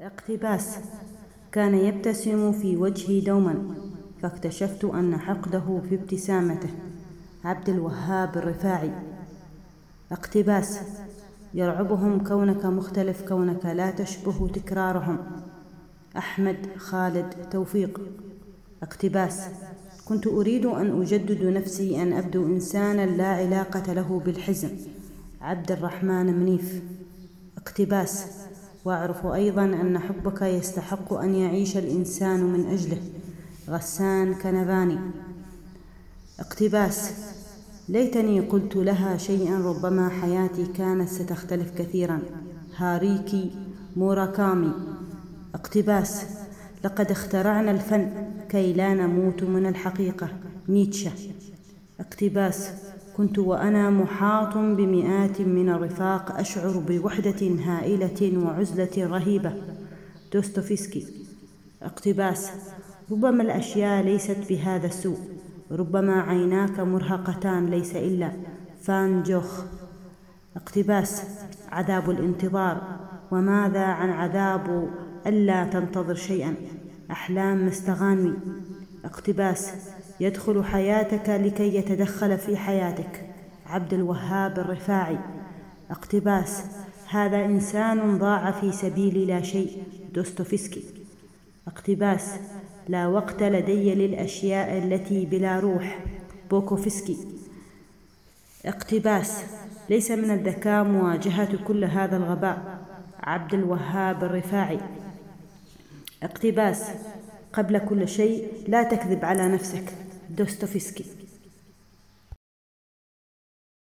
اقتباس. كان يبتسم في وجهي دوما فاكتشفت أن حقده في ابتسامته. عبد الوهاب الرفاعي. اقتباس. يرعبهم كونك مختلف كونك لا تشبه تكرارهم. أحمد خالد توفيق. اقتباس. كنت أريد أن أجدد نفسي أن أبدو إنسانا لا علاقة له بالحزن. عبد الرحمن منيف. اقتباس. وأعرف أيضا أن حبك يستحق أن يعيش الإنسان من أجله. غسان كنفاني. اقتباس. ليتني قلت لها شيئا ربما حياتي كانت ستختلف كثيرا. هاريكي موراكامي. اقتباس. لقد اخترعنا الفن كي لا نموت من الحقيقة. نيتشه. اقتباس. كنت وأنا محاط بمئات من الرفاق أشعر بوحدة هائلة وعزلة رهيبة. دوستوفسكي. اقتباس. ربما الأشياء ليست بهذا السوء. ربما عيناك مرهقتان ليس إلا فان جوخ. اقتباس. عذاب الانتظار. وماذا عن عذاب ألا تنتظر شيئا؟ أحلام مستغانمي. اقتباس. يدخل حياتك لكي يتدخل في حياتك. عبد الوهاب الرفاعي. اقتباس. هذا إنسان ضاع في سبيل لا شيء. دوستوفسكي. اقتباس. لا وقت لدي للأشياء التي بلا روح. بوكوفسكي. اقتباس. ليس من الذكاء مواجهة كل هذا الغباء. عبد الوهاب الرفاعي. اقتباس. قبل كل شيء لا تكذب على نفسك. دوستوفسكي